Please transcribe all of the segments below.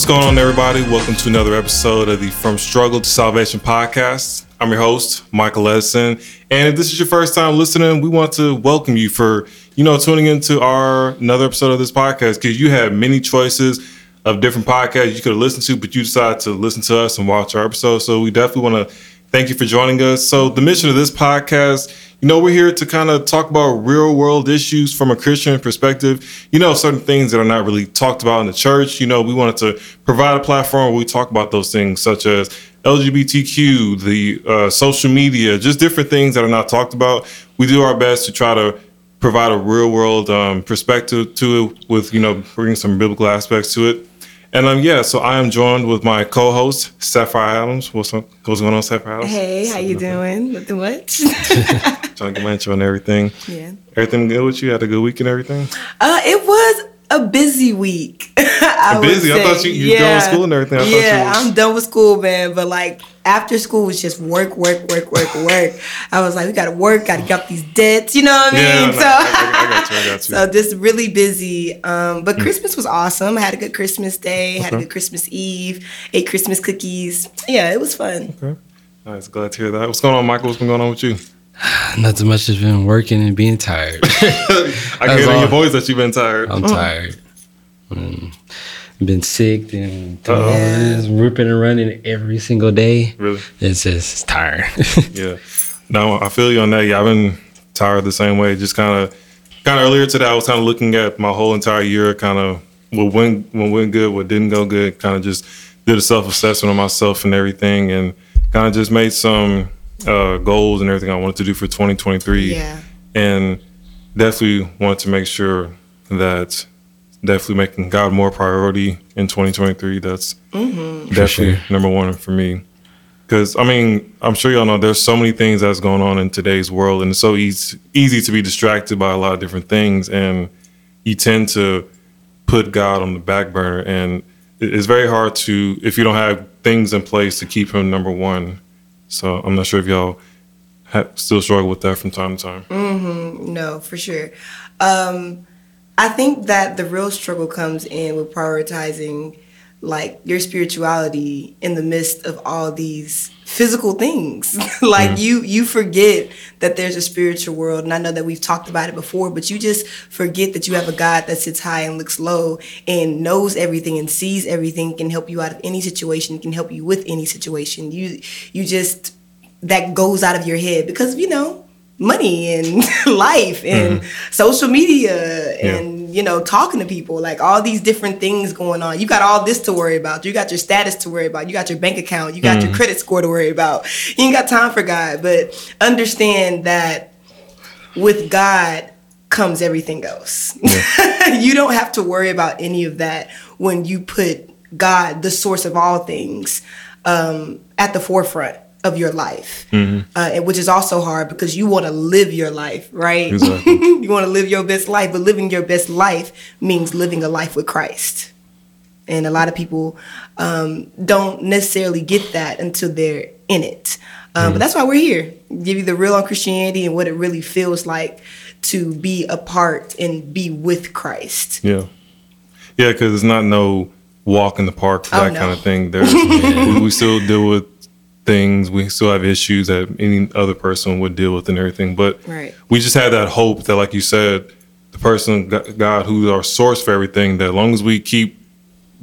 What's going on, everybody? Welcome to another episode of the From Struggle to Salvation podcast. I'm your host, Michael Edison. And if this is your first time listening, we want to welcome you for, you know, tuning into our another episode of this podcast because you have many choices of different podcasts you could have listened to, but you decided to listen to us and watch our episode. So we definitely want to thank you for joining us. So the mission of this podcast, you know, we're here to kind of talk about real world issues from a Christian perspective. You know, certain things that are not really talked about in the church. You know, we wanted to provide a platform where we talk about those things, such as LGBTQ, the uh, social media, just different things that are not talked about. We do our best to try to provide a real world um, perspective to it with, you know, bringing some biblical aspects to it. And um, yeah, so I am joined with my co-host Sapphire Adams. What's up? What's going on, Sapphire Adams? Hey, how you doing? Nothing much. Get my intro and everything. yeah. Everything good with you? Had a good week and everything? Uh, it was a busy week. I busy? I thought you- you done with school and everything. I you yeah, was- I'm done with school, man. But like after school was just work, work, work, work, work. I was like, we gotta work, gotta get up these debts. You know what I Yeah, mean? no, I- I- I got you, I got you. so just really busy. Um, but Christmas was awesome. I had a good Christmas day. Had a good Christmas Eve. Ate Christmas cookies. Yeah, it was fun. Okay. Nice. Glad to hear that. What's going on, Michael? What's been going on with you? Nothing much has been working and being tired. I can hear in your voice that you've been tired. I'm tired. Mm. Been sick and Uh-oh. this ripping and running every single day. Really? It's just tired. Yeah. No, I feel you on that. Yeah, I've been tired the same way. Just kind of, kind of earlier today, I was kind of looking at my whole entire year, kind of what went, what went good, what didn't go good. Kind of just did a self assessment of myself and everything, and kind of just made some uh, goals and everything I wanted to do for 2023. Yeah. and definitely wanted to make sure that definitely making God more priority in 2023. That's definitely sure. number one for me. Because I mean, I'm sure y'all know there's so many things that's going on in today's world, and it's so easy easy to be distracted by a lot of different things, and you tend to put God on the back burner, and it's very hard to if you don't have things in place to keep Him number one. So I'm not sure if y'all ha- still struggle with that from time to time. No, for sure. Um, I think that the real struggle comes in with prioritizing like your spirituality in the midst of all these physical things. like mm-hmm. you you forget that there's a spiritual world and I know that we've talked about it before, but you just forget that you have a God that sits high and looks low and knows everything and sees everything, can help you out of any situation, can help you with any situation. You you just that goes out of your head because you know money and life and mm-hmm. social media and you know talking to people like all these different things going on. You got all this to worry about. You got your status to worry about. You got your bank account. You got your credit score to worry about. You ain't got time for god. But understand that with god comes everything else. You don't have to worry about any of that when you put god the source of all things um, at the forefront of your life, uh, which is also hard because you want to live your life, right? Exactly. you want to live your best life, but living your best life means living a life with Christ. And a lot of people um, don't necessarily get that until they're in it. Um, But that's why we're here, give you the real on Christianity and what it really feels like to be a part and be with Christ. Yeah, yeah, because it's not no walk in the park for Oh, that no. kind of thing. There's we still deal with things. We still have issues that any other person would deal with and everything. But Right. we just had that hope that, like you said, the person God who's our source for everything. That as long as we keep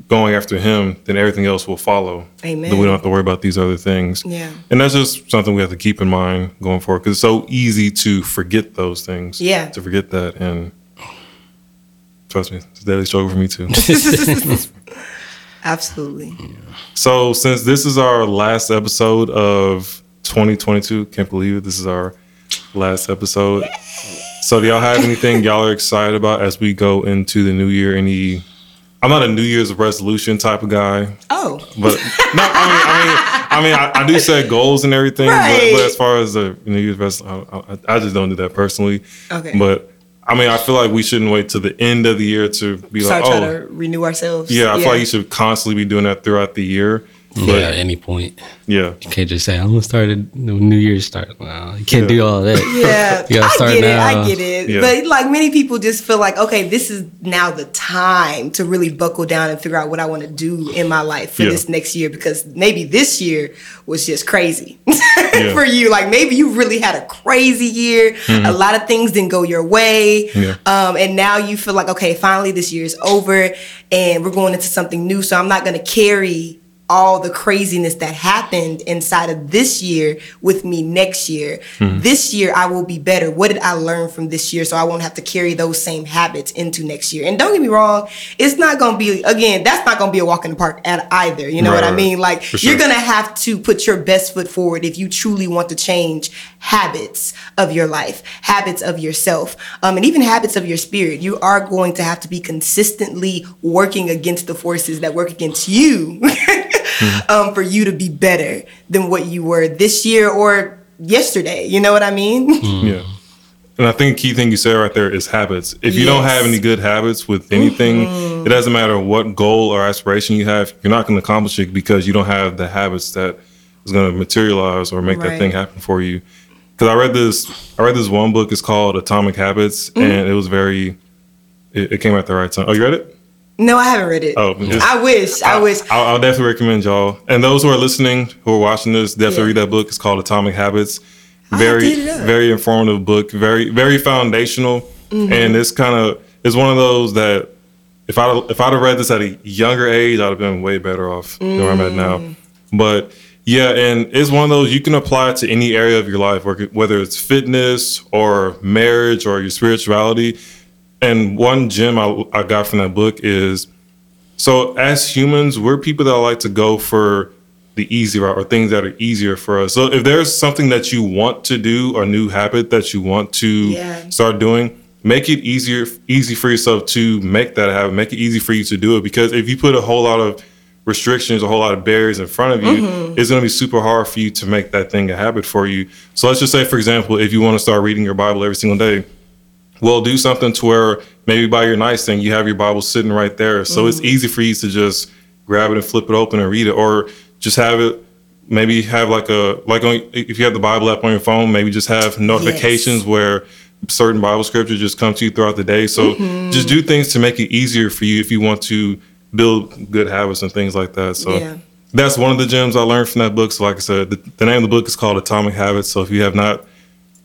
going after Him, then everything else will follow. Amen. Then we don't have to worry about these other things. Yeah. And that's just something we have to keep in mind going forward because it's so easy to forget those things. Yeah. To forget that. And trust me, it's a daily struggle for me too. Absolutely. so, since this is our last episode of 2022, can't believe it, this is our last episode. So, do y'all have anything y'all are excited about as we go into the new year? Any, I'm not a New Year's resolution type of guy. Oh, But no, I mean, I mean, I mean, I, I do set goals and everything. But, Right. but as far as the New Year's resolution, I, I, I just don't do that personally. Okay. But I mean, I feel like we shouldn't wait till the end of the year to be start like, trying oh, to renew ourselves. yeah. I feel like you should constantly be doing that throughout the year. Yeah, at any point. Yeah. You can't just say, I'm going to start a New Year's start. No, you can't Yeah. do all that. Yeah, You gotta I start get it. I get it. Yeah. But like many people just feel like, okay, this is now the time to really buckle down and figure out what I want to do in my life for Yeah. this next year because maybe this year was just crazy Yeah. for you. Like maybe you really had a crazy year. A lot of things didn't go your way. Mm-hmm. Yeah. Um, and now you feel like, okay, finally this year is over and we're going into something new. So I'm not going to carry all the craziness that happened inside of this year with me next year. Mm-hmm. This year I will be better. What did I learn from this year so I won't have to carry those same habits into next year? And don't get me wrong, it's not going to be again, that's not going to be a walk in the park at either. You know Right, what I mean? Like For sure. you're going to have to put your best foot forward if you truly want to change habits of your life, habits of yourself, um, and even habits of your spirit. You are going to have to be consistently working against the forces that work against you Mm-hmm. um, for you to be better than what you were this year or yesterday. You know what I mean? Mm. Yeah. And I think the key thing you said right there is habits. If you don't have any good habits with anything, mm-hmm. it doesn't matter what goal or aspiration you have, you're not going to accomplish it because you don't have the habits that is going to materialize or make that thing happen for you. Because I read this, I read this one book. It's called Atomic Habits, mm-hmm. and it was very, it, it came at the right time. Oh, you read it? No, I haven't read it. Oh, just- I wish. I, wish. I'll, I'll definitely recommend y'all. And those who are listening, who are watching this, definitely Yeah. read that book. It's called Atomic Habits. Very, dig it up. very informative book. Very, very foundational. Mm-hmm. And it's kind of it's one of those that if I if I'd have read this at a younger age, I'd have been way better off than where I'm at now. Mm. But yeah, and it's one of those you can apply to any area of your life, whether it's fitness or marriage or your spirituality. And one gem I, I got from that book is so as humans, we're people that like to go for the easy route or things that are easier for us. So if there's something that you want to do or new habit that you want to Yeah. start doing, make it easier easy for yourself to make that happen. Make it easy for you to do it because if you put a whole lot of restrictions, a whole lot of barriers in front of you, mm-hmm. it's going to be super hard for you to make that thing a habit for you. So let's just say, for example, if you want to start reading your Bible every single day, well, do something to where maybe by your nightstand you have your Bible sitting right there, so it's mm-hmm. easy for you to just grab it and flip it open and read it, or just have it. Maybe have like a like on, if you have the Bible app on your phone, maybe just have notifications where certain Bible scriptures just come to you throughout the day. So mm-hmm. just do things to make it easier for you if you want to build good habits and things like that. So Yeah. that's one of the gems I learned from that book. So like I said, the, the name of the book is called Atomic Habits. So if you have not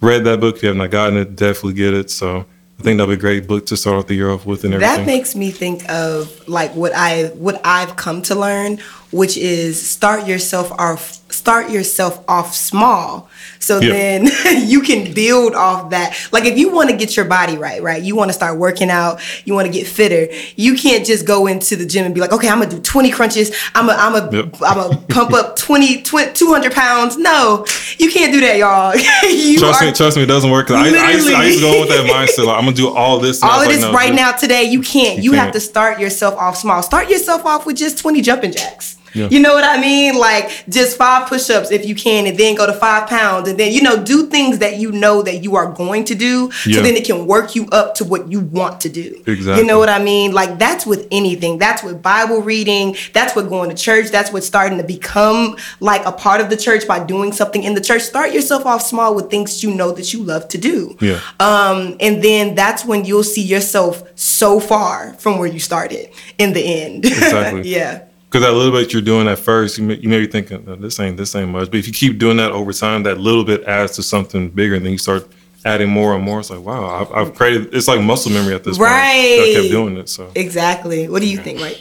read that book, if you have not gotten it, definitely get it. So I think that'll be a great book to start off the year off with and everything. That makes me think of like what I what I've come to learn, which is start yourself off start yourself off small. So Yeah. then you can build off that. Like if you want to get your body right, right? You want to start working out, you want to get fitter. You can't just go into the gym and be like, "Okay, I'm going to do 20 crunches. I'm a I'm a Yep. am a pump up 20, 20 200 pounds." No. You can't do that, y'all. Trust are me, trust me, it doesn't work I, I, used to, I, used to, go with that mindset like i'm gonna do all this. all of like, this no, right this- now today you can't you, You have can't. to start yourself off small start yourself off with just 20 jumping jacks Yeah. you know what i mean like just five push-ups if you can and then go to five pounds and then you know do things that you know that you are going to do Yeah. so then it can work you up to what you want to do Exactly. you know what i mean like that's with anything that's with bible reading that's with going to church that's with starting to become like a part of the church by doing something in the church start yourself off small with things you know that you love to do Yeah. um, and then that's when you'll see yourself so far from where you started in the end. Exactly. yeah. Because that little bit you're doing at first, you may, you may be thinking, "No, this ain't this ain't much. But if you keep doing that over time, that little bit adds to something bigger, and then you start adding more and more. It's like, wow, I've, I've created. It's like muscle memory at this point. Right. I kept doing it. So Exactly. What do you think, Mike?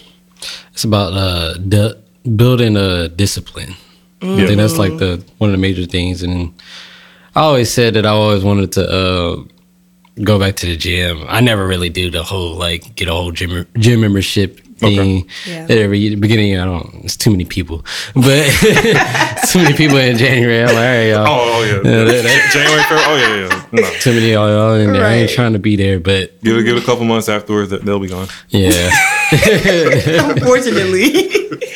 It's about uh, di- building a discipline. I think that's like the one of the major things. And I always said that I always wanted to uh, go back to the gym. I never really do the whole like get a whole gym gym membership thing. Yeah. At every beginning, I don't. It's too many people, but too many people in January. I'm like, all right, y'all. Oh, oh yeah. Yeah, that- that- January, February. Oh yeah, yeah. No. too many of y'all in there. I ain't trying to be there, but Give it, give it a couple months afterwards, that they'll be gone. yeah. Unfortunately.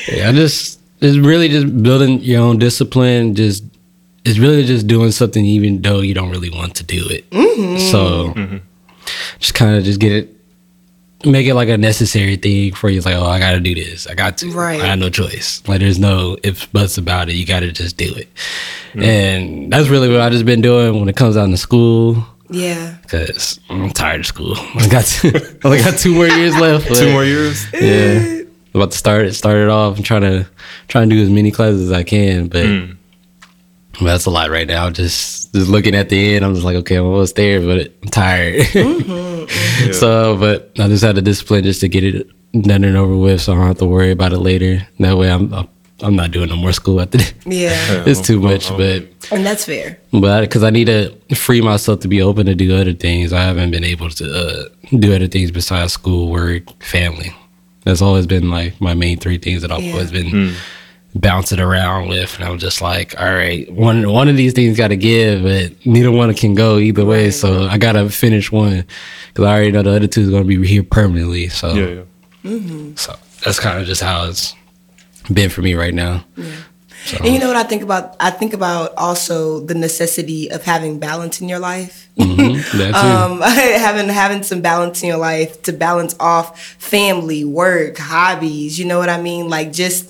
Yeah, I just it's really just building your own discipline. Just it's really just doing something even though you don't really want to do it. Mm-hmm. So mm-hmm. just kind of just get it make it like a necessary thing for you. It's like, oh, I gotta do this. I got to. Right. I got no choice. Like, there's no ifs buts about it. You gotta just do it. And that's really what I've just been doing when it comes down to school. Yeah. Cause I'm tired of school. I got two, I only got two more years left. Two more years. Yeah. I'm about to start it. Start it off. I'm trying to trying to do as many classes as I can, but, Mm. But that's a lot right now. Just just looking at the end, I'm just like, okay, I'm almost there, but I'm tired. Mm-hmm. So, but I just had the discipline just to get it done and over with, so I don't have to worry about it later. That way, I'm I'm, I'm not doing no more school after that. Yeah. it's too well, much, well, but And that's fair. but because I need to free myself to be open to do other things, I haven't been able to uh, do other things besides school, work, family. That's always been like my main three things that I've Yeah. always been hmm. Bouncing around with, and I'm just like, all right, one one of these things got to give, but neither one can go either way. So I gotta finish one because I already know the other two is gonna be here permanently. So Yeah, yeah. so that's kind of just how it's been for me right now. So, And you know what I think about? I think about also the necessity of having balance in your life. mhm, that too. um, having having some balance in your life to balance off family, work, hobbies. You know what I mean? Like just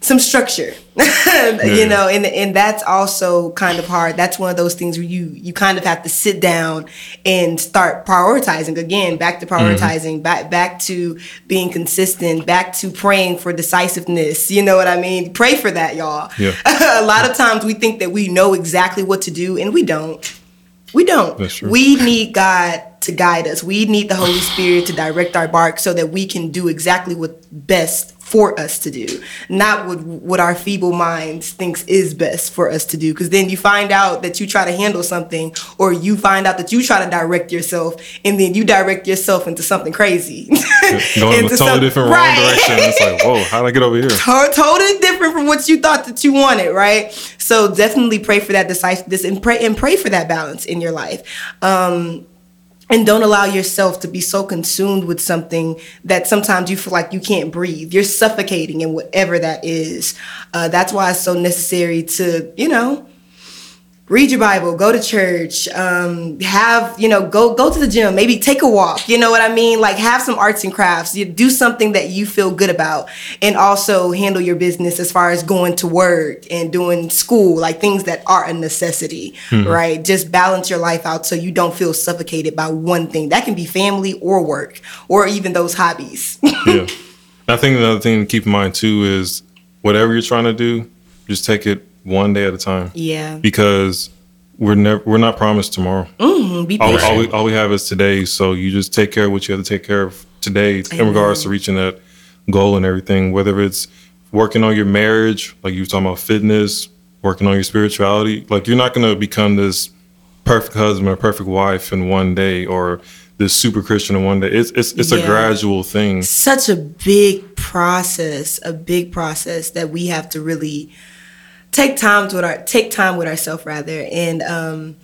some structure. you know, and and that's also kind of hard. That's one of those things where you you kind of have to sit down and start prioritizing again. Back to mm-hmm. prioritizing. Back back to being consistent. Back to praying for decisiveness. You know what I mean? Pray for that, y'all. Yeah. a lot of times we think that we know exactly what to do, and we don't. We don't. That's true. We need God to guide us. We need the Holy Spirit to direct our bark so that we can do exactly what best for us to do, not what what our feeble minds thinks is best for us to do. Because then you find out that you try to handle something, or you find out that you try to direct yourself, and then you direct yourself into something crazy, Going in a totally some- different Right. wrong direction. It's like, whoa, how did I get over here? to- totally different from what you thought that you wanted, right? So definitely pray for that decisiveness and pray and pray for that balance in your life. Um, and don't allow yourself to be so consumed with something that sometimes you feel like you can't breathe. You're suffocating in whatever that is. Uh, that's why it's so necessary to, you know, read your Bible, go to church, um, have you know, go go to the gym, maybe take a walk. You know what I mean? Like have some arts and crafts. You do something that you feel good about, and also handle your business as far as going to work and doing school, like things that are a necessity, right? Just balance your life out so you don't feel suffocated by one thing. That can be family or work or even those hobbies. yeah. I think another thing to keep in mind too is whatever you're trying to do, just take it one day at a time. yeah, Because we're never we're not promised tomorrow. Mm-hmm, be All, all, we, all we have is today. So you just take care of what you have to take care of today in regards to reaching that goal and everything. Whether it's working on your marriage, like you were talking about fitness, working on your spirituality. Like you're not gonna become this perfect husband or perfect wife in one day or this super Christian in one day. It's it's it's a gradual thing. such a big process, a big process that we have to really take time with our take time with ourselves rather and um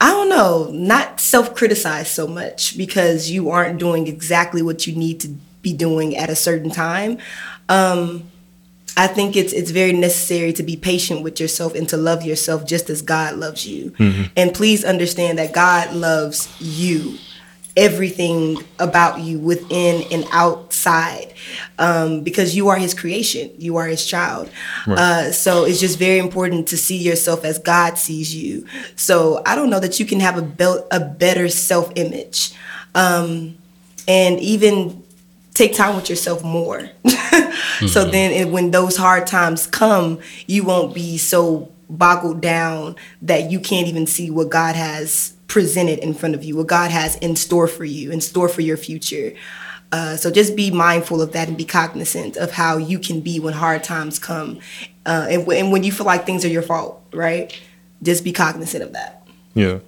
I don't know, not self criticize so much because you aren't doing exactly what you need to be doing at a certain time. Um I think it's it's very necessary to be patient with yourself and to love yourself just as God loves you. And please understand that God loves you everything about you within and outside um, because you are his creation you are his child. Uh, so it's just very important to see yourself as god sees you. So i don't know that you can have a, bel- a better self-image um, and even take time with yourself more. So then and when those hard times come you won't be so boggled down that you can't even see what god has presented in front of you what god has in store for you in store for your future uh, so just be mindful of that and be cognizant of how you can be when hard times come uh, and, w- and when you feel like things are your fault right just be cognizant of that Yeah.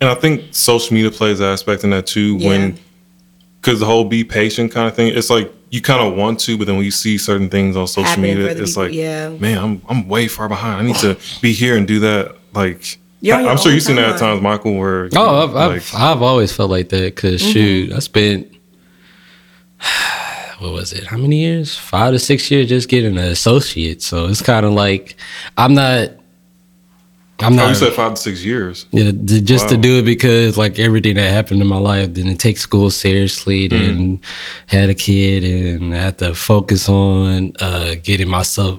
And I think social media plays an aspect in that too. Yeah. When, because the whole be patient kind of thing, it's like you kind of want to, but then when you see certain things on social Happening media, it's people, like, yeah. man, I'm I'm way far behind. I need to be here and do that. Like, You're I'm sure you've seen that at times, Michael. Where Oh, I've, like, I've, I've always felt like that because shoot, I spent what was it? How many years? Five to six years just getting an associate. So it's kind of like I'm not. I'm Oh, not you said five to six years. Yeah, to, just to do it because like everything that happened in my life, didn't take school seriously, then had a kid, and I had to focus on uh, getting myself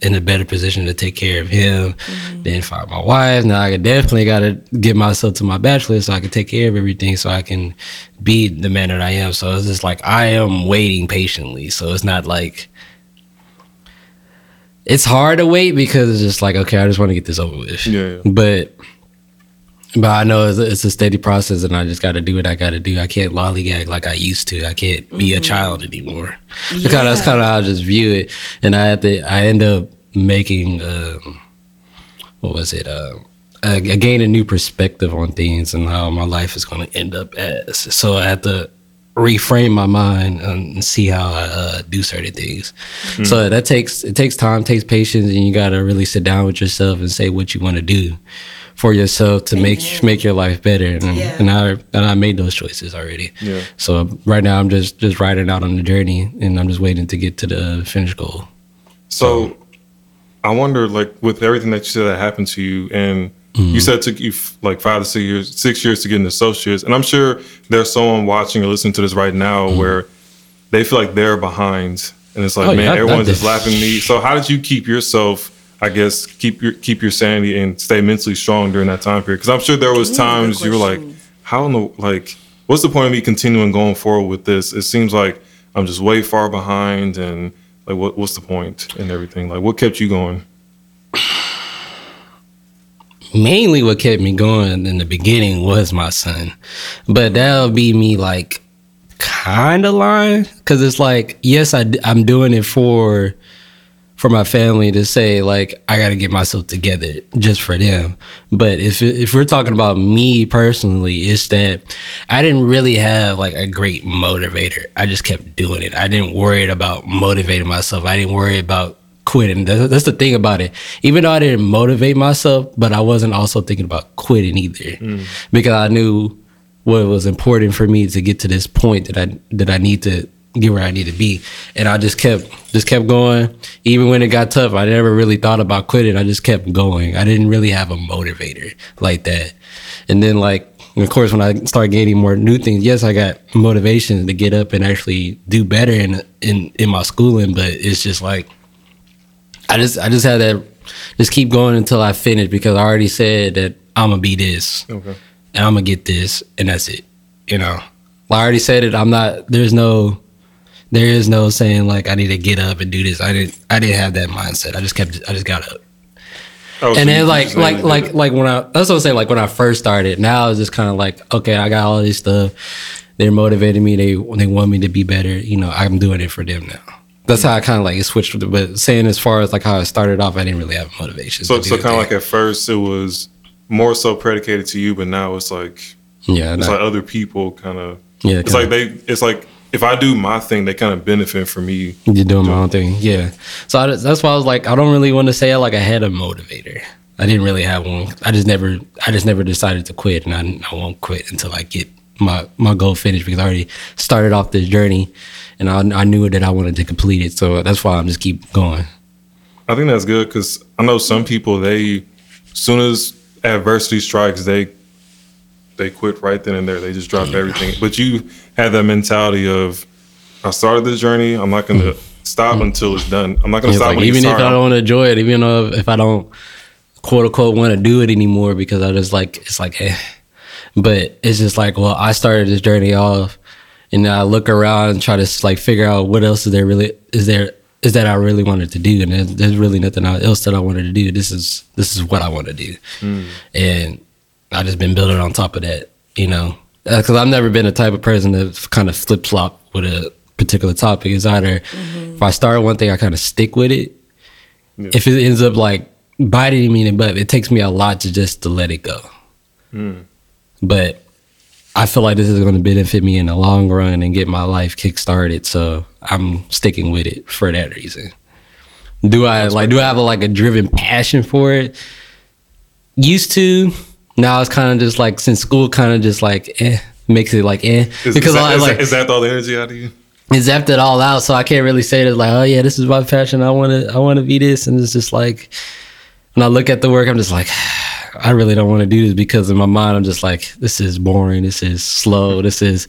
in a better position to take care of him. Mm-hmm. Then find my wife. Now I definitely got to get myself to my bachelor so I can take care of everything, so I can be the man that I am. So it's just like I am waiting patiently. So it's not like it's hard to wait because it's just like okay, I just want to get this over with. Yeah, yeah. But but I know it's a, it's a steady process, and I just got to do what I got to do. I can't lollygag like I used to. I can't be a child anymore. That's kind of that's kind of how I just view it. And I had to. I end up making um, what was it? Uh, I, I gained a new perspective on things and how my life is going to end up as. So I have to reframe my mind and see how I uh, do certain things. So that takes it takes time, takes patience, and you got to really sit down with yourself and say what you want to do for yourself to make Amen. make your life better. And, Yeah. and I and I made those choices already. Yeah. So right now I'm just just riding out on the journey, and I'm just waiting to get to the finish goal. So I wonder, like, with everything that you said that happened to you, and you mm-hmm. said it took you f- like five to six years, six years to get an associates, and I'm sure there's someone watching or listening to this right now mm-hmm. where they feel like they're behind, and it's like, Oh, man, yeah, I- I everyone's just laughing at me. So how did you keep yourself? I guess keep your keep your sanity and stay mentally strong during that time period. Because I'm sure there was times you were like, how in the like, what's the point of me continuing going forward with this? It seems like I'm just way far behind, and like, what what's the point and everything? Like, what kept you going? mainly what kept me going in the beginning was my son but that'll be me like kind of lying because it's like yes I, I, am doing it for for my family to say like i gotta get myself together just for them. But if if we're talking about me personally it's that i didn't really have like a great motivator. I just kept doing it. I didn't worry about motivating myself. I didn't worry about quitting. That's, the thing about it. Even though I didn't motivate myself, but I wasn't also thinking about quitting either, mm. because I knew what was important for me to get to this point that I that I need to get where I need to be, and I just kept just kept going. Even when it got tough, I never really thought about quitting. I just kept going. I didn't really have a motivator like that, and then like. Of course, when I started gaining more new things, yes, I got motivation to get up and actually do better in in in my schooling. But it's just like I just I just had that just keep going until I finish because I already said that I'm gonna be this Okay. and I'm gonna get this and that's it. You know, I already said it. I'm not. There's no. There is no saying like I need to get up and do this. I didn't. I didn't have that mindset. I just kept. I just got up. Oh, so And you then like like like like when I that's what I'm saying. Like when I first started, now it's just kind of like okay, I got all this stuff. They're motivating me. They they want me to be better. You know, I'm doing it for them now. That's how I kind of like switched. But saying as far as like how I started off, I didn't really have motivation. so so kind of like at first it was more so predicated to you, but now it's like yeah, it's nah, like other people kind of. yeah. It's kinda. like they. It's like if I do my thing, they kind of benefit from me. You're doing my own thing, yeah. So I, that's why I was like, I don't really want to say like I had a motivator. I didn't really have one. I just never, I just never decided to quit, and I, I won't quit until I get my my goal finished because I already started off this journey, and I, I knew that I wanted to complete it. So that's why I'm just keep going. I think that's good because I know some people they, as soon as adversity strikes, they they quit right then and there. They just drop everything. But you had that mentality of, I started this journey. I'm not going to mm-hmm. stop mm-hmm. until it's done. I'm not going to stop like even if I don't enjoy it, even though if I don't quote unquote want to do it anymore because I just like it's like eh. But it's just like, well, I started this journey off and I look around and try to like figure out what else is there really is there is that I really wanted to do and there's, there's really nothing else that I wanted to do. This is this is what I want to do. Hmm. And I just been building on top of that, you know. Uh, because I've never been the type of person that kind of flip flop with a particular topic. It's either mm-hmm. if I start one thing, I kind of stick with it. Yeah. If it ends up like biting me in the butt, it takes me a lot to just to let it go. But I feel like this is going to benefit me in the long run and get my life kick started. So I'm sticking with it for that reason. Do I like? Do I have a, like a driven passion for it? Used to. Now it's kind of just like since school kind of just like eh, makes it like eh Is, because is, that, I is, like that, is that all the energy out of you? it zapped it all out, so I can't really say that like, oh yeah, this is my passion. I want to, I want to be this, and it's just like when I look at the work, I'm just like, I really don't want to do this because in my mind I'm just like, this is boring. This is slow. This is,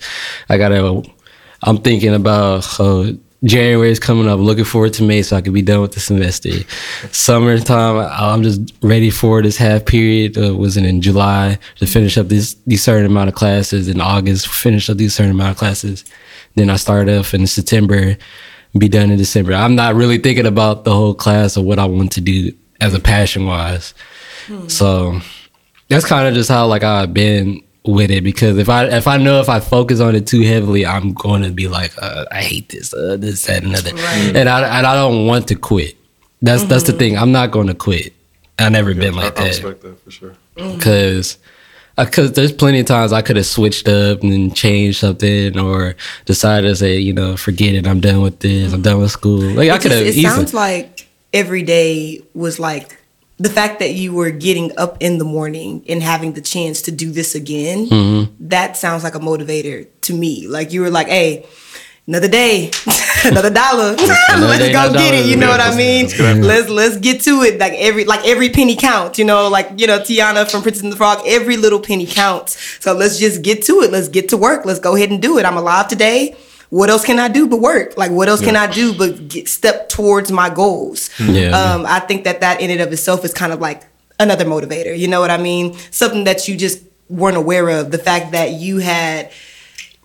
I gotta. I'm thinking about uh, January is coming up. Looking forward to May so I can be done with the semester. Summertime, I'm just ready for this half period. Uh, was it in July to finish up this these certain amount of classes? In August, finish up these certain amount of classes. Then I start off in September, be done in December. I'm not really thinking about the whole class or what I want to do as a passion wise. Hmm. So that's kind of just how like I've been with it because if I if I know if I focus on it too heavily, I'm going to be like, uh, I hate this, uh, this, that, another, right. and I and I don't want to quit. That's mm-hmm. that's the mm-hmm. thing. I'm not going to quit. I never yeah, been like I, that. I respect that for sure. Because. Mm-hmm. Because there's plenty of times I could have switched up and changed something, or decided to say, you know, forget it. I'm done with this. I'm done with school. Like it I could have. It sounds like every day was like the fact that you were getting up in the morning and having the chance to do this again, mm-hmm. that sounds like a motivator to me. Like you were like, hey, another day, another dollar. let's day, go get it. You know yeah, what I mean? Let's let's get to it. Like every like every penny counts. You know, like you know Tiana from Princess and the Frog. Every little penny counts. So let's just get to it. Let's get to work. Let's go ahead and do it. I'm alive today what else can I do but work? Like, what else yeah. can I do but get, step towards my goals? Yeah. Um, I think that that in and of itself is kind of like another motivator. You know what I mean? Something that you just weren't aware of. The fact that you had,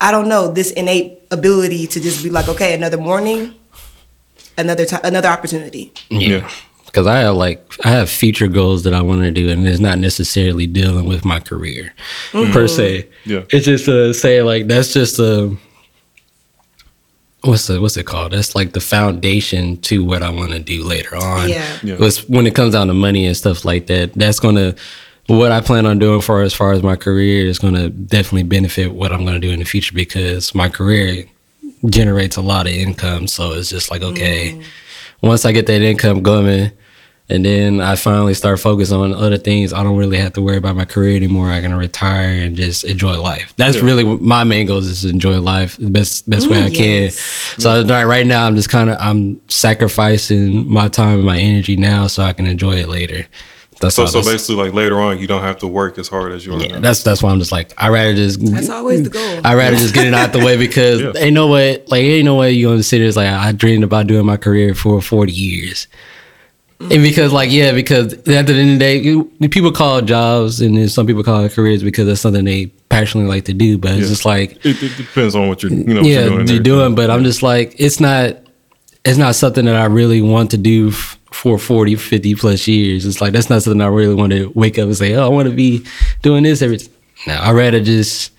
I don't know, this innate ability to just be like, okay, another morning, another time, another opportunity. Yeah. Because I have like I have future goals that I want to do, and it's not necessarily dealing with my career mm-hmm. per se. Yeah, it's just to say like that's just a what's the what's it called? That's like the foundation to what I want to do later on. Yeah. yeah. when it comes down to money and stuff like that, that's gonna what I plan on doing for as far as my career is gonna definitely benefit what I'm gonna do in the future because my career generates a lot of income. So it's just like okay, mm. once I get that income going and then I finally start focusing on other things. I don't really have to worry about my career anymore. I can retire and just enjoy life. That's yeah. really my main goal is to enjoy life the best best way I mm, yes. can. So yeah. right now I'm just kind of I'm sacrificing my time and my energy now so I can enjoy it later. That's so so basically like later on you don't have to work as hard as you are. Yeah, that's that's why I'm just like I rather just that's always the goal. I rather just get it out the way because yeah. ain't no way like ain't no way you're gonna sit there like I dreamed about doing my career for 40 years. And because, like, yeah, because at the end of the day, you, people call jobs and then some people call it careers because that's something they passionately like to do. But it's yeah. just like it, it, depends on what you're, you know, yeah, you're doing. You're doing but I'm just like, it's not, it's not something that I really want to do f- for 40, 50 plus years. It's like that's not something I really want to wake up and say, oh, I want to be doing this every. Now I rather just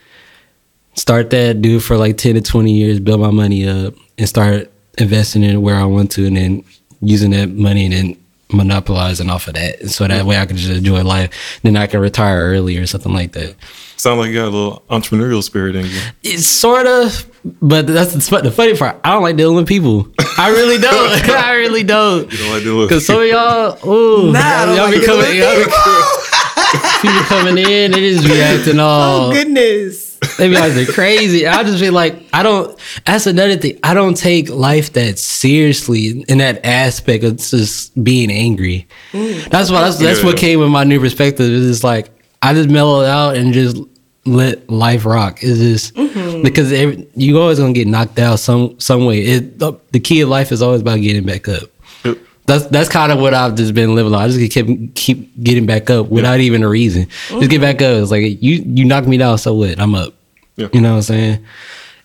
start that, do it for like ten to twenty years, build my money up, and start investing in where I want to, and then using that money and then monopolizing off of that. So that way I can just enjoy life. Then I can retire early or something like that. Sound like you got a little entrepreneurial spirit in you. It's sort of, but that's the, the funny part. I don't like dealing with people. I really don't. I really don't. You don't like dealing with Because some of y'all, ooh, nah, y'all, y'all like be coming, y'all be, people coming in, they just reacting all. Oh, goodness they be like they're crazy. I'll just be like, I don't. That's another thing. I don't take life that seriously in that aspect of just being angry. Mm. That's what that's, that's what came with my new perspective. Is just like I just mellowed out and just let life rock. It's just mm-hmm. because every, you always gonna get knocked out some some way. It the, the key of life is always about getting back up. That's that's kind of what I've just been living on. I just keep keep getting back up without even a reason. Mm-hmm. Just get back up. It's like you you knocked me down, so what? I'm up. Yeah. You know what I'm saying?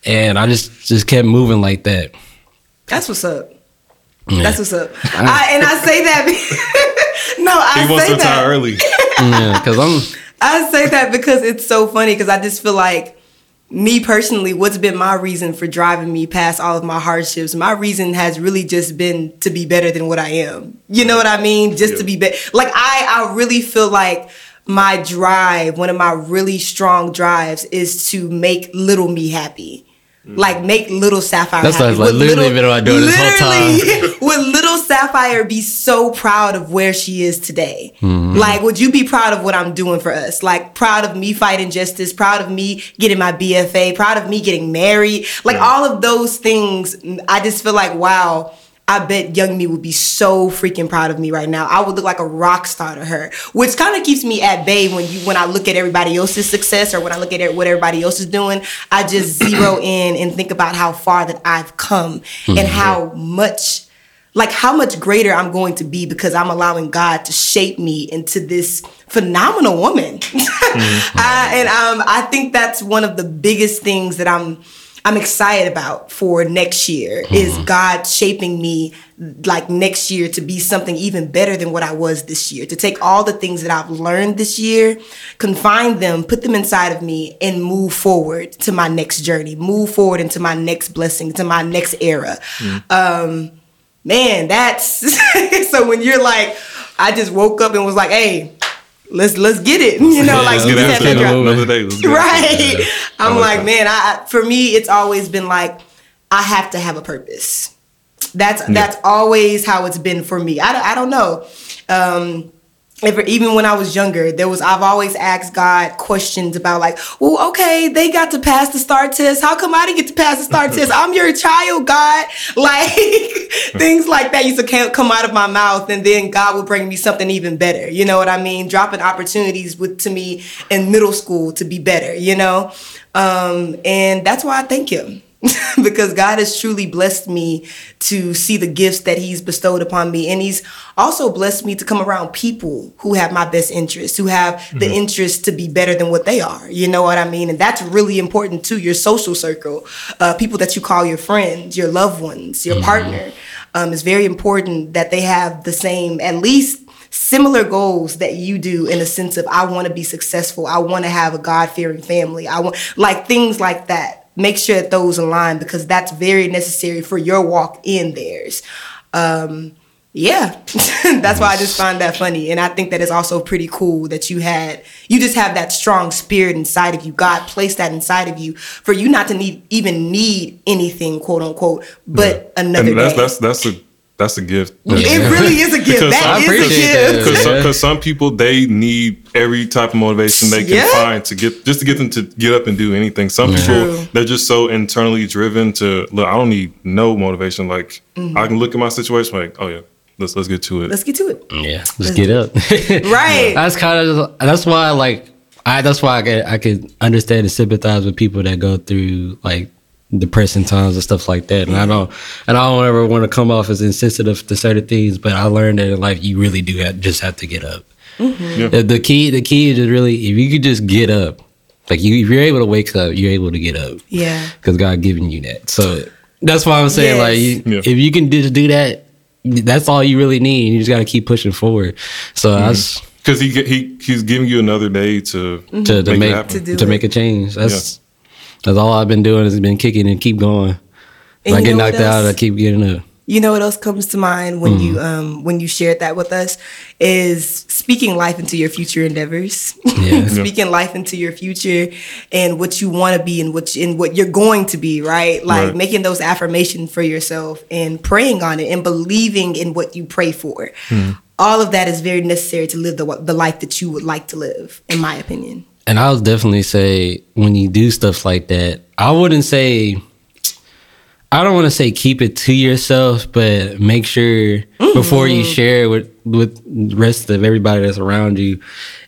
And I just just kept moving like that. That's what's up. Yeah. That's what's up. I, and I say that. no, I he wants say to retire early. yeah, because I'm. I say that because it's so funny because I just feel like me personally, what's been my reason for driving me past all of my hardships? My reason has really just been to be better than what I am. You know what I mean? Just yeah. to be better. Like I, I really feel like my drive, one of my really strong drives, is to make little me happy. Mm. Like make little Sapphire. That's happy. like literally little, been what I doing this whole time. would little Sapphire be so proud of where she is today? Mm-hmm. Like, would you be proud of what I'm doing for us? Like, proud of me fighting justice, proud of me getting my BFA, proud of me getting married. Like all of those things. I just feel like wow. I bet young me would be so freaking proud of me right now. I would look like a rock star to her, which kind of keeps me at bay when you when I look at everybody else's success or when I look at what everybody else is doing. I just zero in and think about how far that I've come and how much like how much greater I'm going to be because I'm allowing God to shape me into this phenomenal woman. I, and um, I think that's one of the biggest things that I'm I'm excited about for next year is God shaping me like next year to be something even better than what I was this year. To take all the things that I've learned this year, confine them, put them inside of me, and move forward to my next journey, move forward into my next blessing, to my next era. Um, man, that's so when you're like, I just woke up and was like, hey, let's let's get it. You know, Yeah, like you just it. to drop- Another day. Let's get it. right. Yeah. I'm like that. man, I for me, it's always been like I have to have a purpose. That's that's always how it's been for me. I, don't- I don't know. Um, ever, even when I was younger, there was I've always asked God questions about like, well, okay, they got to pass the STAR test. How come I didn't get to pass the STAR test? I'm your child, God. Like things like that used to come out of my mouth, and then God would bring me something even better. You know what I mean? Dropping opportunities with to me in middle school to be better. You know, um, and that's why I thank Him. because God has truly blessed me to see the gifts that He's bestowed upon me. And He's also blessed me to come around people who have my best interests, who have the interest to be better than what they are. You know what I mean? And that's really important too. Your social circle, uh, people that you call your friends, your loved ones, your partner. Um, it's very important that they have the same, at least similar goals that you do in a sense of I want to be successful. I want to have a God fearing family. I want like things like that. Make sure that those align because that's very necessary for your walk in theirs. Um, yeah, that's why I just find that funny, and I think that it's also pretty cool that you had you just have that strong spirit inside of you. God placed that inside of you for you not to need even need anything, quote unquote, but another And that's day. that's that's a that's a gift. it really is a gift. Because That I is a gift. that. Because some, some people they need every type of motivation they can Yeah. find to get just to get them to get up and do anything. Some people they're just so internally driven to look. I don't need no motivation. Like I can look at my situation like, oh yeah, let's let's get to it. Mm-hmm. Let's get to it. Yeah, just get up. Right. That's kind of that's why like I that's why I could I could understand and sympathize with people that go through like depressing times and stuff like that. And I don't and I don't ever want to come off as insensitive to certain things, but I learned that in life you really do have, just have to get up. Mm-hmm. Yeah. The, the key the key is just really if you could just get up, like you if you're able to wake up, you're able to get up Yeah. because God giving you that. So that's why I'm saying like you, Yeah. if you can just do that, that's all you really need. You just got to keep pushing forward. So that's mm-hmm. Because he he he's giving you another day to mm-hmm. to, to Make make. To do to make a change. That's that's all I've been doing is been kicking and keep going. If And I get knocked out, else? I keep getting up. You know what else comes to mind when you um when you shared that with us is speaking life into your future endeavors. Yeah. speaking life into your future and what you want to be and what and what you're going to be, right? Like Right. making those affirmations for yourself and praying on it and believing in what you pray for. All of that is very necessary to live the the life that you would like to live, in my opinion. And I'll definitely say when you do stuff like that, I wouldn't say I don't want to say keep it to yourself, but make sure before you Mm-hmm. share it with with the rest of everybody that's around you,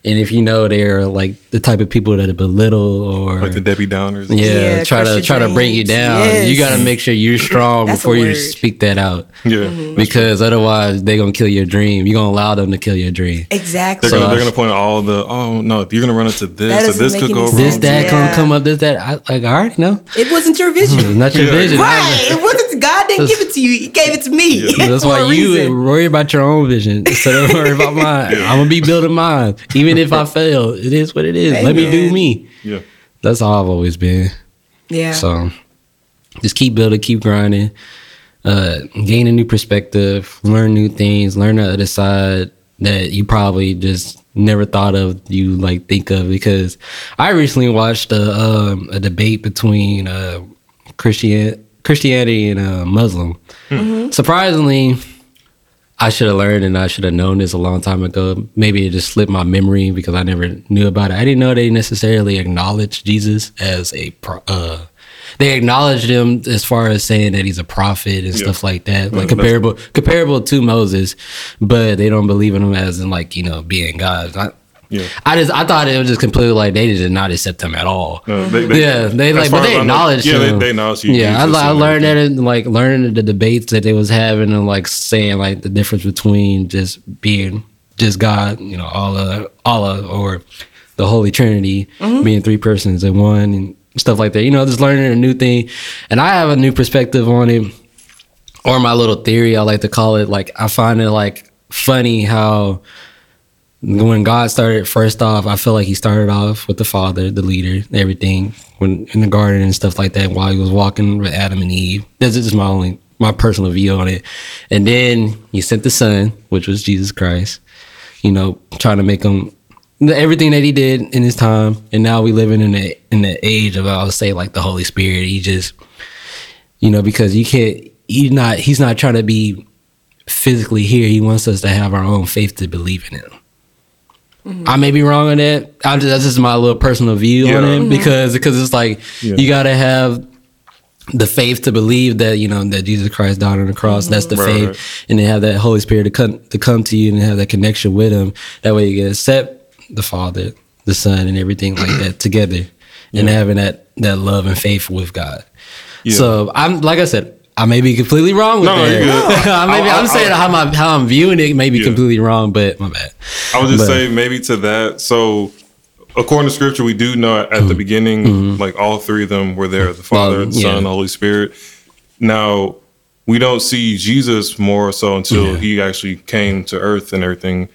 and if you know they're like the type of people that belittle or like the Debbie Downers. yeah, Yeah, try to your try to bring you down. Yes. You got to make sure you're strong before you speak that out, yeah. Mm-hmm. because otherwise they're gonna kill your dream. You're gonna allow them to kill your dream. Exactly. They're, So gonna, they're gonna point out all the oh no you're gonna run into this or doesn't this could go sense. wrong. This dad Yeah. gonna come up. This that. I, like I already know. it wasn't your vision. It's not your Yeah. vision. Right. It wasn't God didn't give it to you. He gave it to me. That's why you worry about your own vision instead of worry about mine. I'm gonna be building mine, even if I fail. It is what it is. Let me do me. Yeah. That's how I've always been. Yeah. So just keep building, keep grinding, uh, gain a new perspective, learn new things, learn the other side that you probably just never thought of you like think of because I recently watched a um, a debate between uh, Christian Christianity and uh, Muslim. Surprisingly, I should have learned and I should have known this a long time ago. Maybe it just slipped my memory because I never knew about it. I didn't know they necessarily acknowledged Jesus as a pro- uh, they acknowledge him as far as saying that he's a prophet and Yeah. stuff like that, like that's- comparable comparable to Moses, but they don't believe in him as in like you know being God. I, Yeah. I just I thought it was just completely like they did not accept him at all. No, they, they, yeah, they like, but they I know- acknowledged Yeah, him. they, they acknowledge you. Yeah, I, I learned that everything. in like learning the debates that they was having and like saying like the difference between just being just God, you know, Allah, Allah, or the Holy Trinity mm-hmm. being three persons in one and stuff like that. You know, just learning a new thing, and I have a new perspective on it, or my little theory I like to call it. Like I find it like funny how when God started first off, I feel like he started off with the Father, the leader, everything when in the garden and stuff like that while he was walking with Adam and Eve. This is just my only my personal view on it. And then he sent the Son, which was Jesus Christ. You know, trying to make him everything that he did in his time. And now we living in the in the age of I would say like the Holy Spirit. He just you know because you can't he's not he's not trying to be physically here. He wants us to have our own faith to believe in him. I may be wrong on that. I just, that's just my little personal view on Yeah. it mm-hmm. because because it's like Yeah. you gotta have the faith to believe that you know that Jesus Christ died on the cross. That's the Right, faith, right. and then have that Holy Spirit to come to come to you and have that connection with Him. That way you can accept the Father, the Son, and everything like that together, and having that that love and faith with God. Yeah. So I'm like I said. I may be completely wrong with No, that. I maybe I- I'm I- saying how I'm how I'm viewing it may be Yeah. completely wrong, but my bad. I would just But- say maybe to that. So, according to Scripture, we do know at Mm-hmm. the beginning, like all three of them were there: the Father, the yeah. Son, the Holy Spirit. Now, we don't see Jesus more so until Yeah. he actually came to Earth and everything.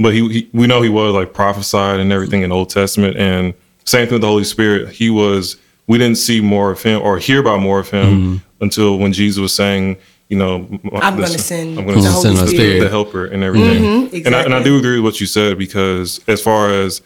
But he, he, we know he was like prophesied and everything in the Old Testament, and same thing with the Holy Spirit. He was. We didn't see more of him or hear about more of him Mm-hmm. Until when Jesus was saying, you know, I'm gonna send I'm gonna the send Holy the Spirit. Spirit. the helper and everything. Mhm, and, I, and I do agree with what you said because as far as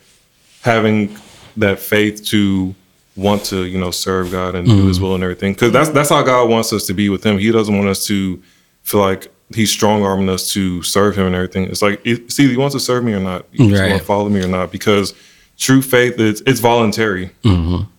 having that faith to want to, you know, serve God and do His will and everything, because that's that's how God wants us to be with Him. He doesn't want us to feel like He's strong arming us to serve Him and everything. It's like it- it's either He wants to serve me or not. You just Right. want to follow me or not. Because true faith is it's voluntary.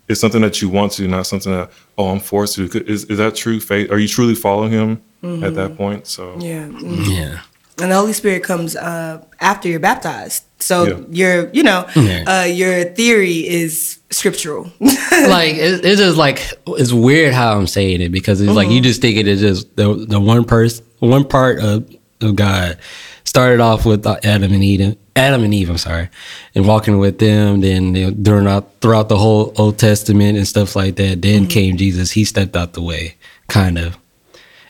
It's something that you want to, not something that oh I'm forced to. Is is that true faith? Are you truly following Him at that point? So Yeah. mm. Yeah. And the Holy Spirit comes uh, after you're baptized. So Yeah. your, you know, Yeah. uh, your theory is scriptural. like it, it's just like it's weird how I'm saying it because it's like you just think it is just the the one person one part of, of God started off with uh, Adam and Eve Adam and Eve I'm sorry and walking with them then you know, during out throughout the whole Old Testament and stuff like that then came Jesus. He stepped out the way kind of.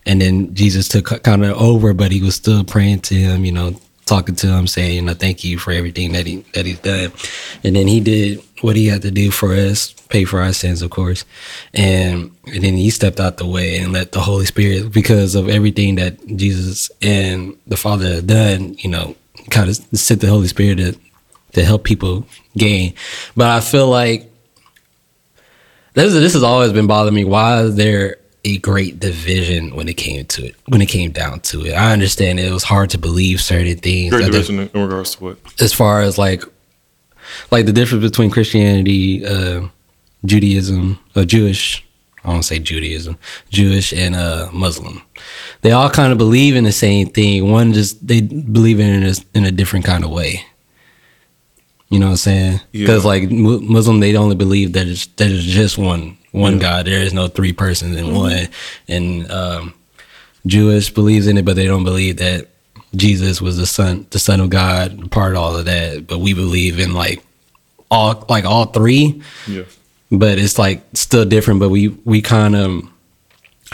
And then Jesus took kind of over but he was still praying to him you know talking to him saying you know thank you for everything that he that he's done. And then he did what he had to do for us pay for our sins of course. And, and then he stepped out the way and let the holy spirit because of everything that jesus and the father had done you know kind of sent the holy spirit to to help people gain. But i feel like this is, this has always been bothering me. Why is there a great division when it came to it? When it came down to it, I understand it was hard to believe certain things. great division in regards to what as far as like, like the difference between Christianity, uh, Judaism, uh, Jewish. I don't say Judaism, Jewish and uh, Muslim. They all kind of believe in the same thing. One just they believe in it in a different kind of way. You know what I'm saying? Because Yeah. like Muslim, they only believe that it's that it's just one one Yeah. God. There is no three persons in one. And um, Jewish believes in it, but they don't believe that Jesus was the son, the son of God, part of all of that. But we believe in like all like all three yeah but it's like still different. But we we kind of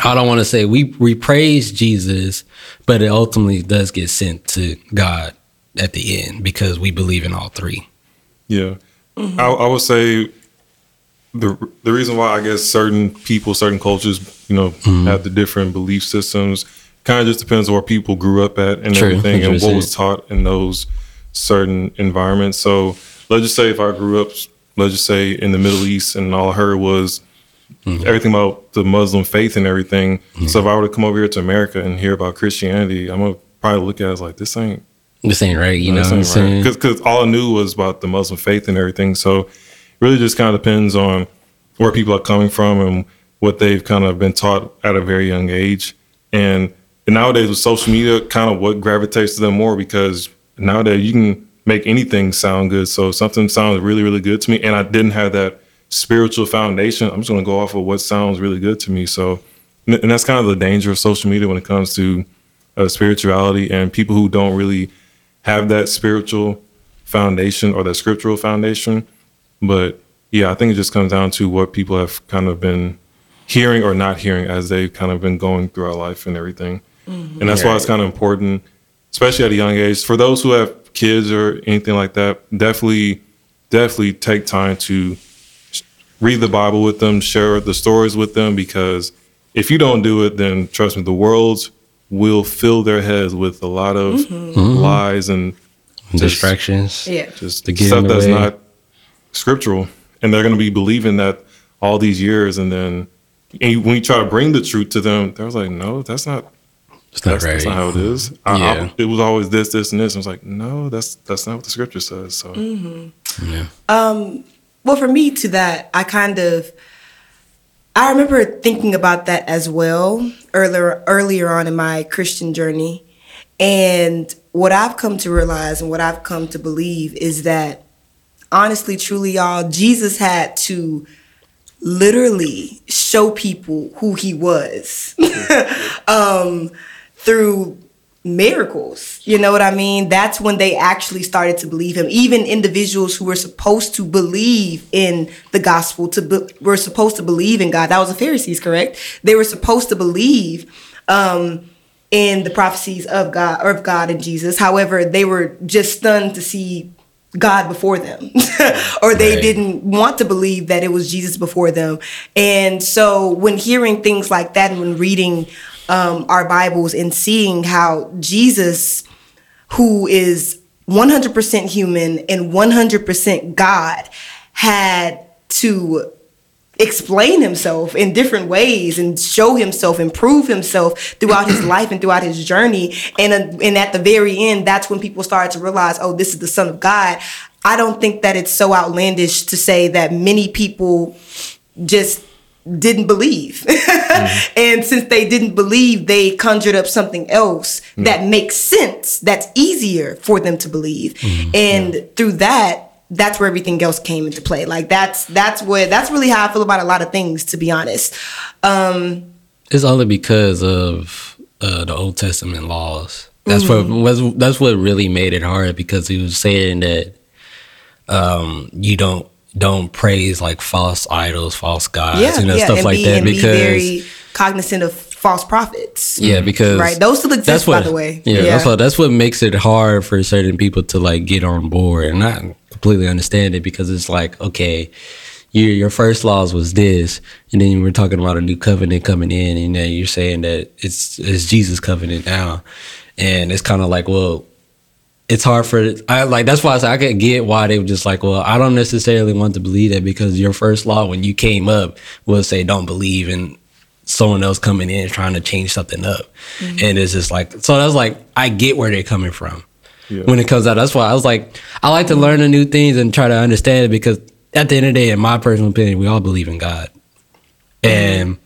I don't want to say we we praise Jesus, but it ultimately does get sent to God at the end because we believe in all three. Yeah, I, I would say the the reason why I guess certain people, certain cultures, you know, Mm-hmm. have the different belief systems kind of just depends on where people grew up at and True, everything, and what was taught in those certain environments. So let's just say if I grew up, let's just say in the Middle East, and all I heard was Mm-hmm. everything about the Muslim faith and everything. So if I were to come over here to America and hear about Christianity, I'm gonna probably look at it as like this ain't This ain't right, you know what I'm saying? because all I knew was about the Muslim faith and everything. So really just kind of depends on where people are coming from and what they've kind of been taught at a very young age. And, and nowadays with social media, kind of what gravitates to them more because nowadays you can make anything sound good. So something sounds really, really good to me, and I didn't have that spiritual foundation, I'm just going to go off of what sounds really good to me. So, and that's kind of the danger of social media when it comes to uh, spirituality and people who don't really have that spiritual foundation or that scriptural foundation. But yeah, I think it just comes down to what people have kind of been hearing or not hearing as they've kind of been going through our life and everything. Mm-hmm. And that's why it's kind of important, especially at a young age, for those who have kids or anything like that, definitely, definitely take time to read the Bible with them, share the stories with them, because if you don't do it, then trust me, the world will fill their heads with a lot of mm-hmm. lies and just, distractions. Yeah, just the stuff that's not scriptural, and they're going to be believing that all these years, and then and when you try to bring the truth to them, they're like, no, that's not. It's not that's, right. that's not how it is. I, yeah. I, it was always this, this, and this. And I was like, no, that's that's not what the scripture says. So, mm-hmm. yeah. Um, well, for me, to that, I kind of, I remember thinking about that as well earlier earlier on in my Christian journey, and what I've come to realize and what I've come to believe is that, honestly, truly, y'all, Jesus had to literally show people who he was um, through miracles. You know what I mean? That's when they actually started to believe him. Even individuals who were supposed to believe in the gospel, to be, were supposed to believe in God. That was the Pharisees, correct? They were supposed to believe. Um, in the prophecies of God or of God and Jesus. However, they were just stunned to see God before them, or they right. didn't want to believe that it was Jesus before them. And so, when hearing things like that, and when reading um, our Bibles and seeing how Jesus, who is 100% human and 100% God, had to explain himself in different ways and show himself and prove himself throughout his life and throughout his journey and uh, and at the very end that's when people started to realize oh this is the son of god i don't think that it's so outlandish to say that many people just didn't believe mm-hmm. and since they didn't believe they conjured up something else mm-hmm. that makes sense that's easier for them to believe mm-hmm. and yeah. through that that's where everything else came into play. Like that's that's what that's really how I feel about a lot of things, to be honest. Um, it's only because of uh, the Old Testament laws. That's mm-hmm. what that's what really made it hard because he was saying that um, you don't don't praise like false idols, false gods, yeah, you know, yeah, stuff like be, that. because be very cognizant of false prophets. Yeah, because right, those still exist. What, by the way, yeah, yeah, that's what that's what makes it hard for certain people to like get on board, and I completely understand it because it's like okay. Your, your first laws was this, and then we're talking about a new covenant coming in, and then you're saying that it's it's Jesus covenant now, and it's kind of like, well, it's hard for I like that's why I, said I could get why they were just like, well, I don't necessarily want to believe that because your first law when you came up was say don't believe in someone else coming in trying to change something up. Mm-hmm. And it's just like, so that's like, I get where they're coming from when it comes out. That's why I was like, I like to learn the new things and try to understand it because at the end of the day, in my personal opinion, we all believe in God. And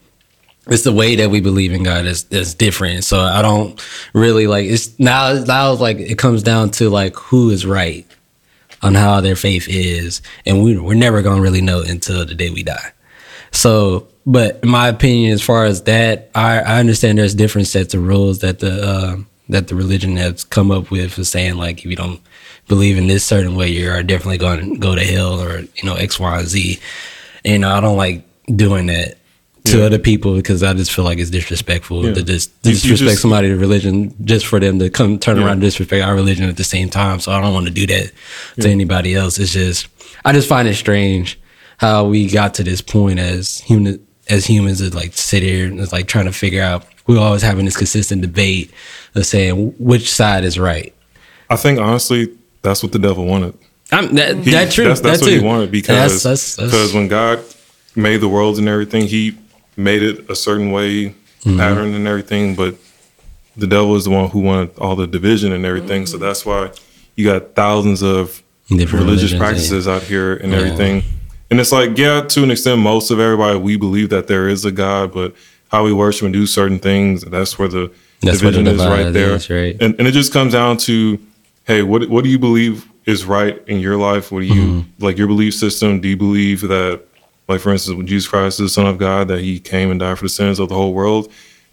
it's the way that we believe in God is, is different. So I don't really like it's now now like it comes down to like who is right on how their faith is. And we we're never gonna really know until the day we die. So but in my opinion, as far as that, I, I understand there's different sets of rules that the uh, that the religion has come up with for saying like if you don't believe in this certain way, you are definitely going to go to hell or you know X, Y, and Z. And I don't like doing that to yeah. other people because I just feel like it's disrespectful yeah. to just disrespect just, somebody's religion just for them to come turn yeah. around and disrespect our religion at the same time. So I don't want to do that to anybody else. It's just I just find it strange how we got to this point as human as humans to like sit here and like trying to figure out we're always having this consistent debate of saying which side is right. I think honestly, that's what the devil wanted. I'm, that, he, that true. That's, that's that what too. he wanted because that's, that's, because when God made the worlds and everything, he made it a certain way, mm-hmm. pattern and everything. But the devil is the one who wanted all the division and everything. Mm-hmm. So that's why you got thousands of Different religious practices yeah. out here and yeah. everything And it's like, yeah, to an extent, most of everybody we believe that there is a God, but how we worship and do certain things, that's where the That's where the division is right there. is, right. And and it just comes down to, hey, what what do you believe is right in your life? What do you Mm-hmm. like your belief system? Do you believe that, like for instance, when Jesus Christ is the Son of God, that He came and died for the sins of the whole world?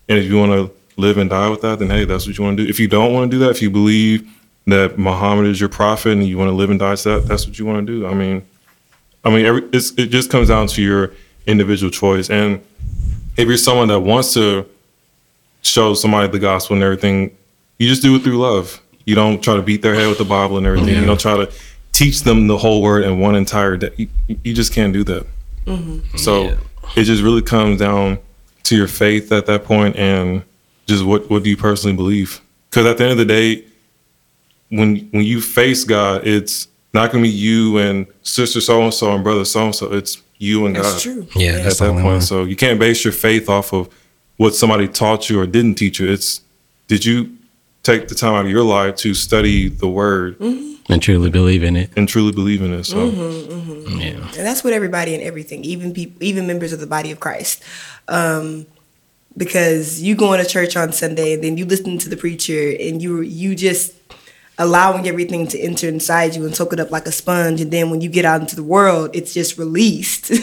And if you want to live and die with that, then hey, that's what you want to do. If you don't want to do that, if you believe that Muhammad is your prophet and you want to live and die to that, that's what you want to do. I mean, I mean, every, it's, it just comes down to your individual choice. And if you're someone that wants to show somebody the gospel and everything, you just do it through love. You don't try to beat their head with the Bible and everything. You don't try to teach them the whole word in one entire day. You, you just can't do that. Mm-hmm. So Yeah. it just really comes down to your faith at that point and just what, what do you personally believe? Because at the end of the day, when when you face God, it's not going to be you and sister so and so and brother so and so. It's you and God That's true. Yeah, at that's that point. one. So you can't base your faith off of what somebody taught you or didn't teach you. It's did you take the time out of your life to study the word mm-hmm. and truly believe in it. and truly believe in it? So mm-hmm, mm-hmm. Yeah. And that's what everybody and everything, even people, even members of the body of Christ. Um, because you going to church on Sunday and then you listen to the preacher and you you just allowing everything to enter inside you and soak it up like a sponge. And then when you get out into the world it's just released.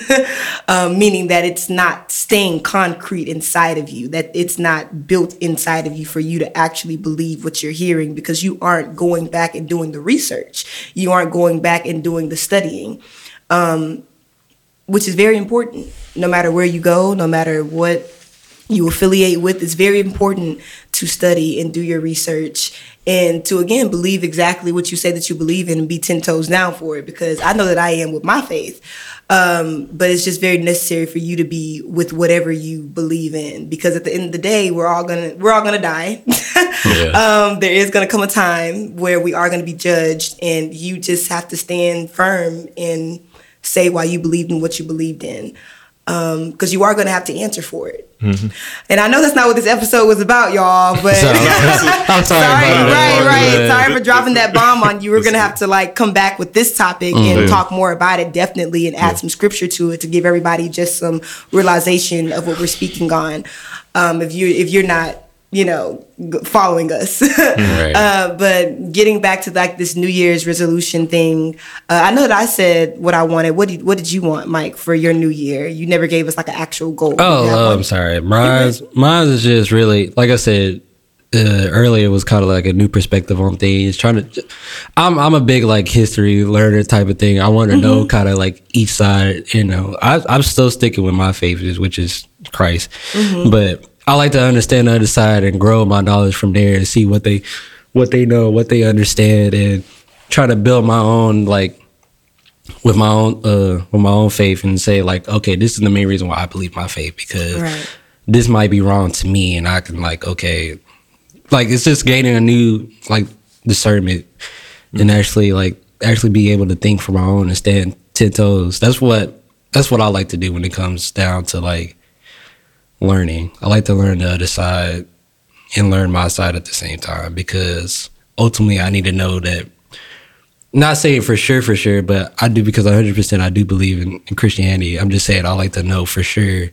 Um, meaning that it's not staying concrete inside of you that it's not built inside of you for you to actually believe what you're hearing because you aren't going back and doing the research. You aren't going back and doing the studying which is very important. No matter where you go, no matter what you affiliate with, it's very important to study and do your research and to again believe exactly what you say that you believe in and be ten toes down for it. Because I know that I am with my faith, um, but it's just very necessary for you to be with whatever you believe in. Because at the end of the day, we're all gonna we're all gonna die. Yeah. um, there is to come a time where we are to be judged, and you just have to stand firm and say why you believed in what you believed in. Um, because you are going to have to answer for it. And I know that's not what this episode was about, y'all, but. So, I'm sorry. Sorry, right, right. Sorry for dropping that bomb on you. We're gonna have to like come back with this topic and talk more about it, definitely, and add some scripture to it to give everybody just some realization of what we're speaking on. Um, if you if you're not, you know, following us. Right. Uh, but getting back to like this New Year's resolution thing, uh, I know that I said what I wanted. What did what did you want, Mike, for your New Year? You never gave us like an actual goal. Did you have Oh, uh. I'm sorry. Mine's mine is just really like I said uh, earlier. It was kind of like a new perspective on things. Trying to, I'm I'm a big like history learner type of thing. I want to know kind of like each side. You know, I, I'm still sticking with my favorites which is Christ, but I like to understand the other side and grow my knowledge from there and see what they what they know, what they understand, and try to build my own like with my own uh with my own faith and say like okay this is the main reason why i believe my faith because Right. this might be wrong to me and i can like okay like it's just gaining a new like discernment and actually like actually be able to think for my own and stand ten toes that's what that's what i like to do when it comes down to like learning i like to learn the other side and learn my side at the same time because ultimately i need to know that not saying for sure, for sure, but I do because 100% I do believe in, in Christianity. I'm just saying I like to know for sure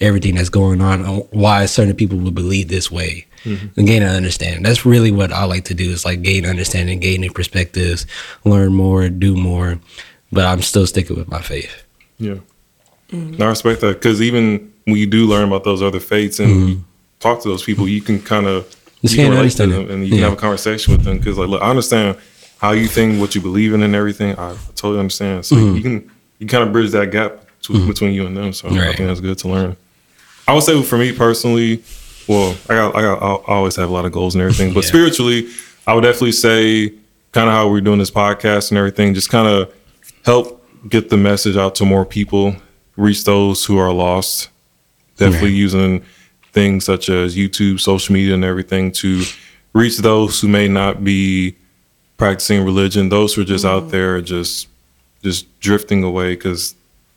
everything that's going on, and why certain people would believe this way, mm-hmm. and gain an understanding. That's really what I like to do is like gain understanding, gain new perspectives, learn more, do more. But I'm still sticking with my faith. Yeah. Mm-hmm. And I respect that because even when you do learn about those other faiths and you talk to those people, you can kind of you can relate to them and you can Yeah. have a conversation with them because like look, I understand how you think, what you believe in, and everything. I totally understand. So you can you kind of bridge that gap to, between you and them. So I think that's good to learn. I would say for me personally, well, I got I got I always have a lot of goals and everything, but Yeah. spiritually, I would definitely say kind of how we're doing this podcast and everything, just kind of help get the message out to more people, reach those who are lost. Definitely using things such as YouTube, social media, and everything to reach those who may not be practicing religion, those who are just out mm-hmm. there just just drifting away because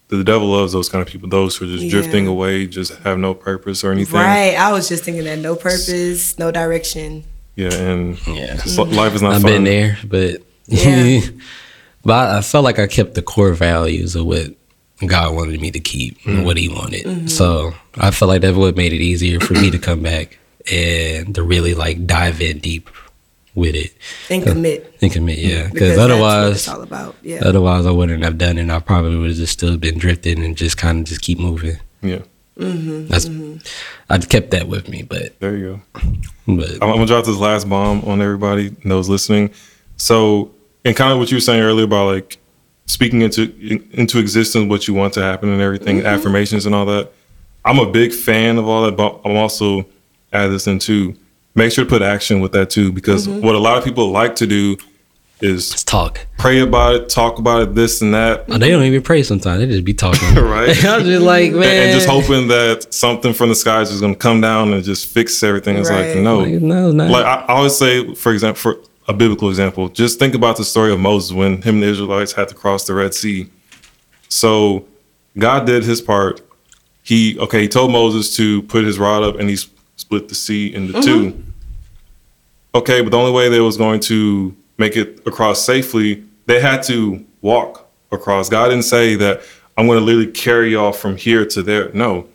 the devil loves those kind of people. Those who are just Yeah. drifting away, just have no purpose or anything. Right. I was just thinking that no purpose, no direction. Yeah, and Yeah. just li- life is not I've fun. been there, but Yeah. but I, I felt like I kept the core values of what God wanted me to keep and what He mm-hmm. wanted. Mm-hmm. So I felt like that what made it easier for me to come back and to really like dive in deep with it And uh, commit. and commit. Yeah, Because because that's what otherwise, it's all about. Yeah. otherwise I wouldn't have done it. and I probably would have just still been drifting and just kind of just keep moving. Yeah, mm-hmm, That's I'd kept that with me, but there you go. but I'm, I'm gonna drop this last bomb on everybody and those listening. So, and kind of what you were saying earlier about like speaking into into existence what you want to happen and everything, mm-hmm. affirmations and all that. I'm a big fan of all that, but I'm also add this in too. Make sure to put action with that too, because mm-hmm. what a lot of people like to do is let's talk. pray about it, talk about it, this and that, Oh, they don't even pray sometimes. They just be talking. right? I'm just like, man. and, and just hoping that something from the skies is going to come down and just fix everything. It's Right. like no, Like, no, it's not. like I, I always say, for example, for a biblical example, just think about the story of Moses when him and the Israelites had to cross the Red Sea. So God did His part. He okay, He told Moses to put his rod up and he split the sea into mm-hmm. two. Okay, but the only way they was going to make it across safely, they had to walk across. God didn't say that I'm going to literally carry y'all from here to there. No,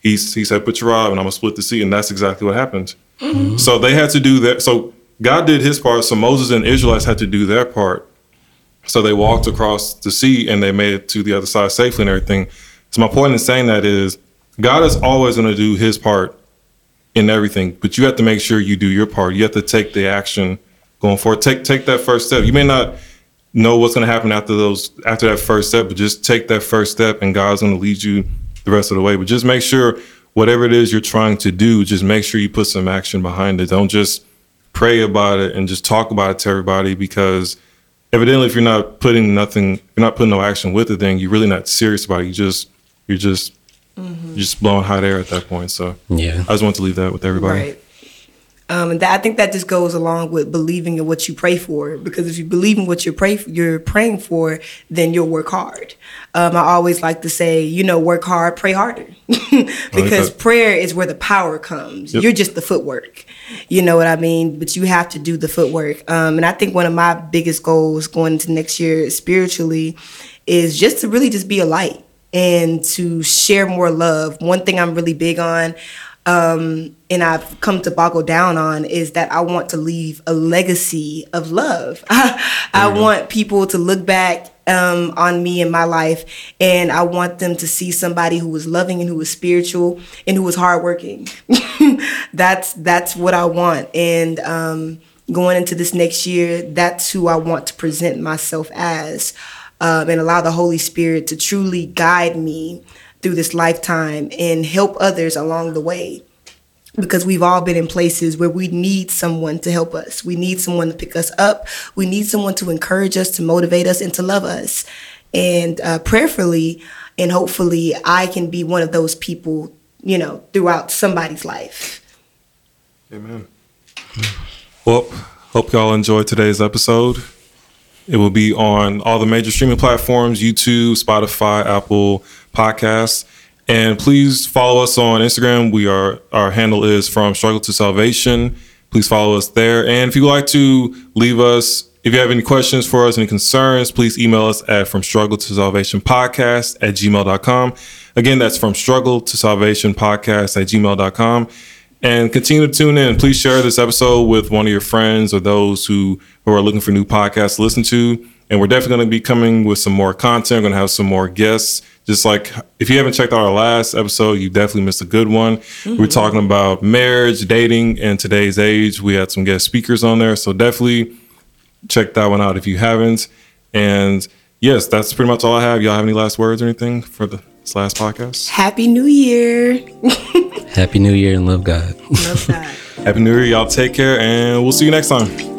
he he said put your rod and I'm gonna split the sea, and that's exactly what happened. Mm-hmm. So they had to do that. So God did his part. So Moses and Israelites had to do their part. So they walked across the sea and they made it to the other side safely and everything. So my point in saying that is God is always going to do his part in everything, but you have to make sure you do your part. You have to take the action going forward. Take take that first step. You may not know what's going to happen after those after that first step, but just take that first step and God's going to lead you the rest of the way. But just make sure whatever it is you're trying to do, just make sure you put some action behind it. Don't just pray about it and just talk about it to everybody because evidently if you're not putting nothing you're not putting no action with it then you're really not serious about it you just you're just mm-hmm. you're just blowing hot air at that point so yeah. i just want to leave that with everybody Right. Um, and that, I think that just goes along with believing in what you pray for. Because if you believe in what you're pray you're praying for, then you'll work hard. Um, I always like to say, you know, work hard, pray harder, because that. prayer is where the power comes. Yep. You're just the footwork. You know what I mean? But you have to do the footwork. Um, and I think one of my biggest goals going into next year spiritually is just to really just be a light and to share more love. One thing I'm really big on um, and I've come to boggle down on is that I want to leave a legacy of love. I want people to look back um, on me in my life, and I want them to see somebody who was loving and who was spiritual and who was hardworking. that's that's what I want, and um, going into this next year, that's who I want to present myself as, um, and allow the Holy Spirit to truly guide me through this lifetime and help others along the way because we've all been in places where we need someone to help us. We need someone to pick us up. We need someone to encourage us, to motivate us, and to love us. And uh, prayerfully and hopefully, I can be one of those people, you know, throughout somebody's life. amen well hope y'all enjoyed today's episode it will be on all the major streaming platforms youtube spotify apple podcasts. And please follow us on instagram. We are our handle is from struggle to salvation. Please follow us there. And if you'd like to leave us if you have any questions for us any concerns please email us at from struggle to salvation podcast at gmail.com again that's from struggle to salvation podcast at gmail.com and continue to tune in. Please share this episode with one of your friends or those who, who are looking for new podcasts to listen to. And we're definitely going to be coming with some more content. We're going to have some more guests. Just like if you haven't checked out our last episode, you definitely missed a good one. We're mm-hmm. talking about marriage, dating in today's age. We had some guest speakers on there. So definitely check that one out if you haven't. And yes, that's pretty much all I have. Y'all have any last words or anything for the, this last podcast? Happy New Year. Happy New Year and love God. Love that. Happy New Year. Y'all take care and we'll see you next time.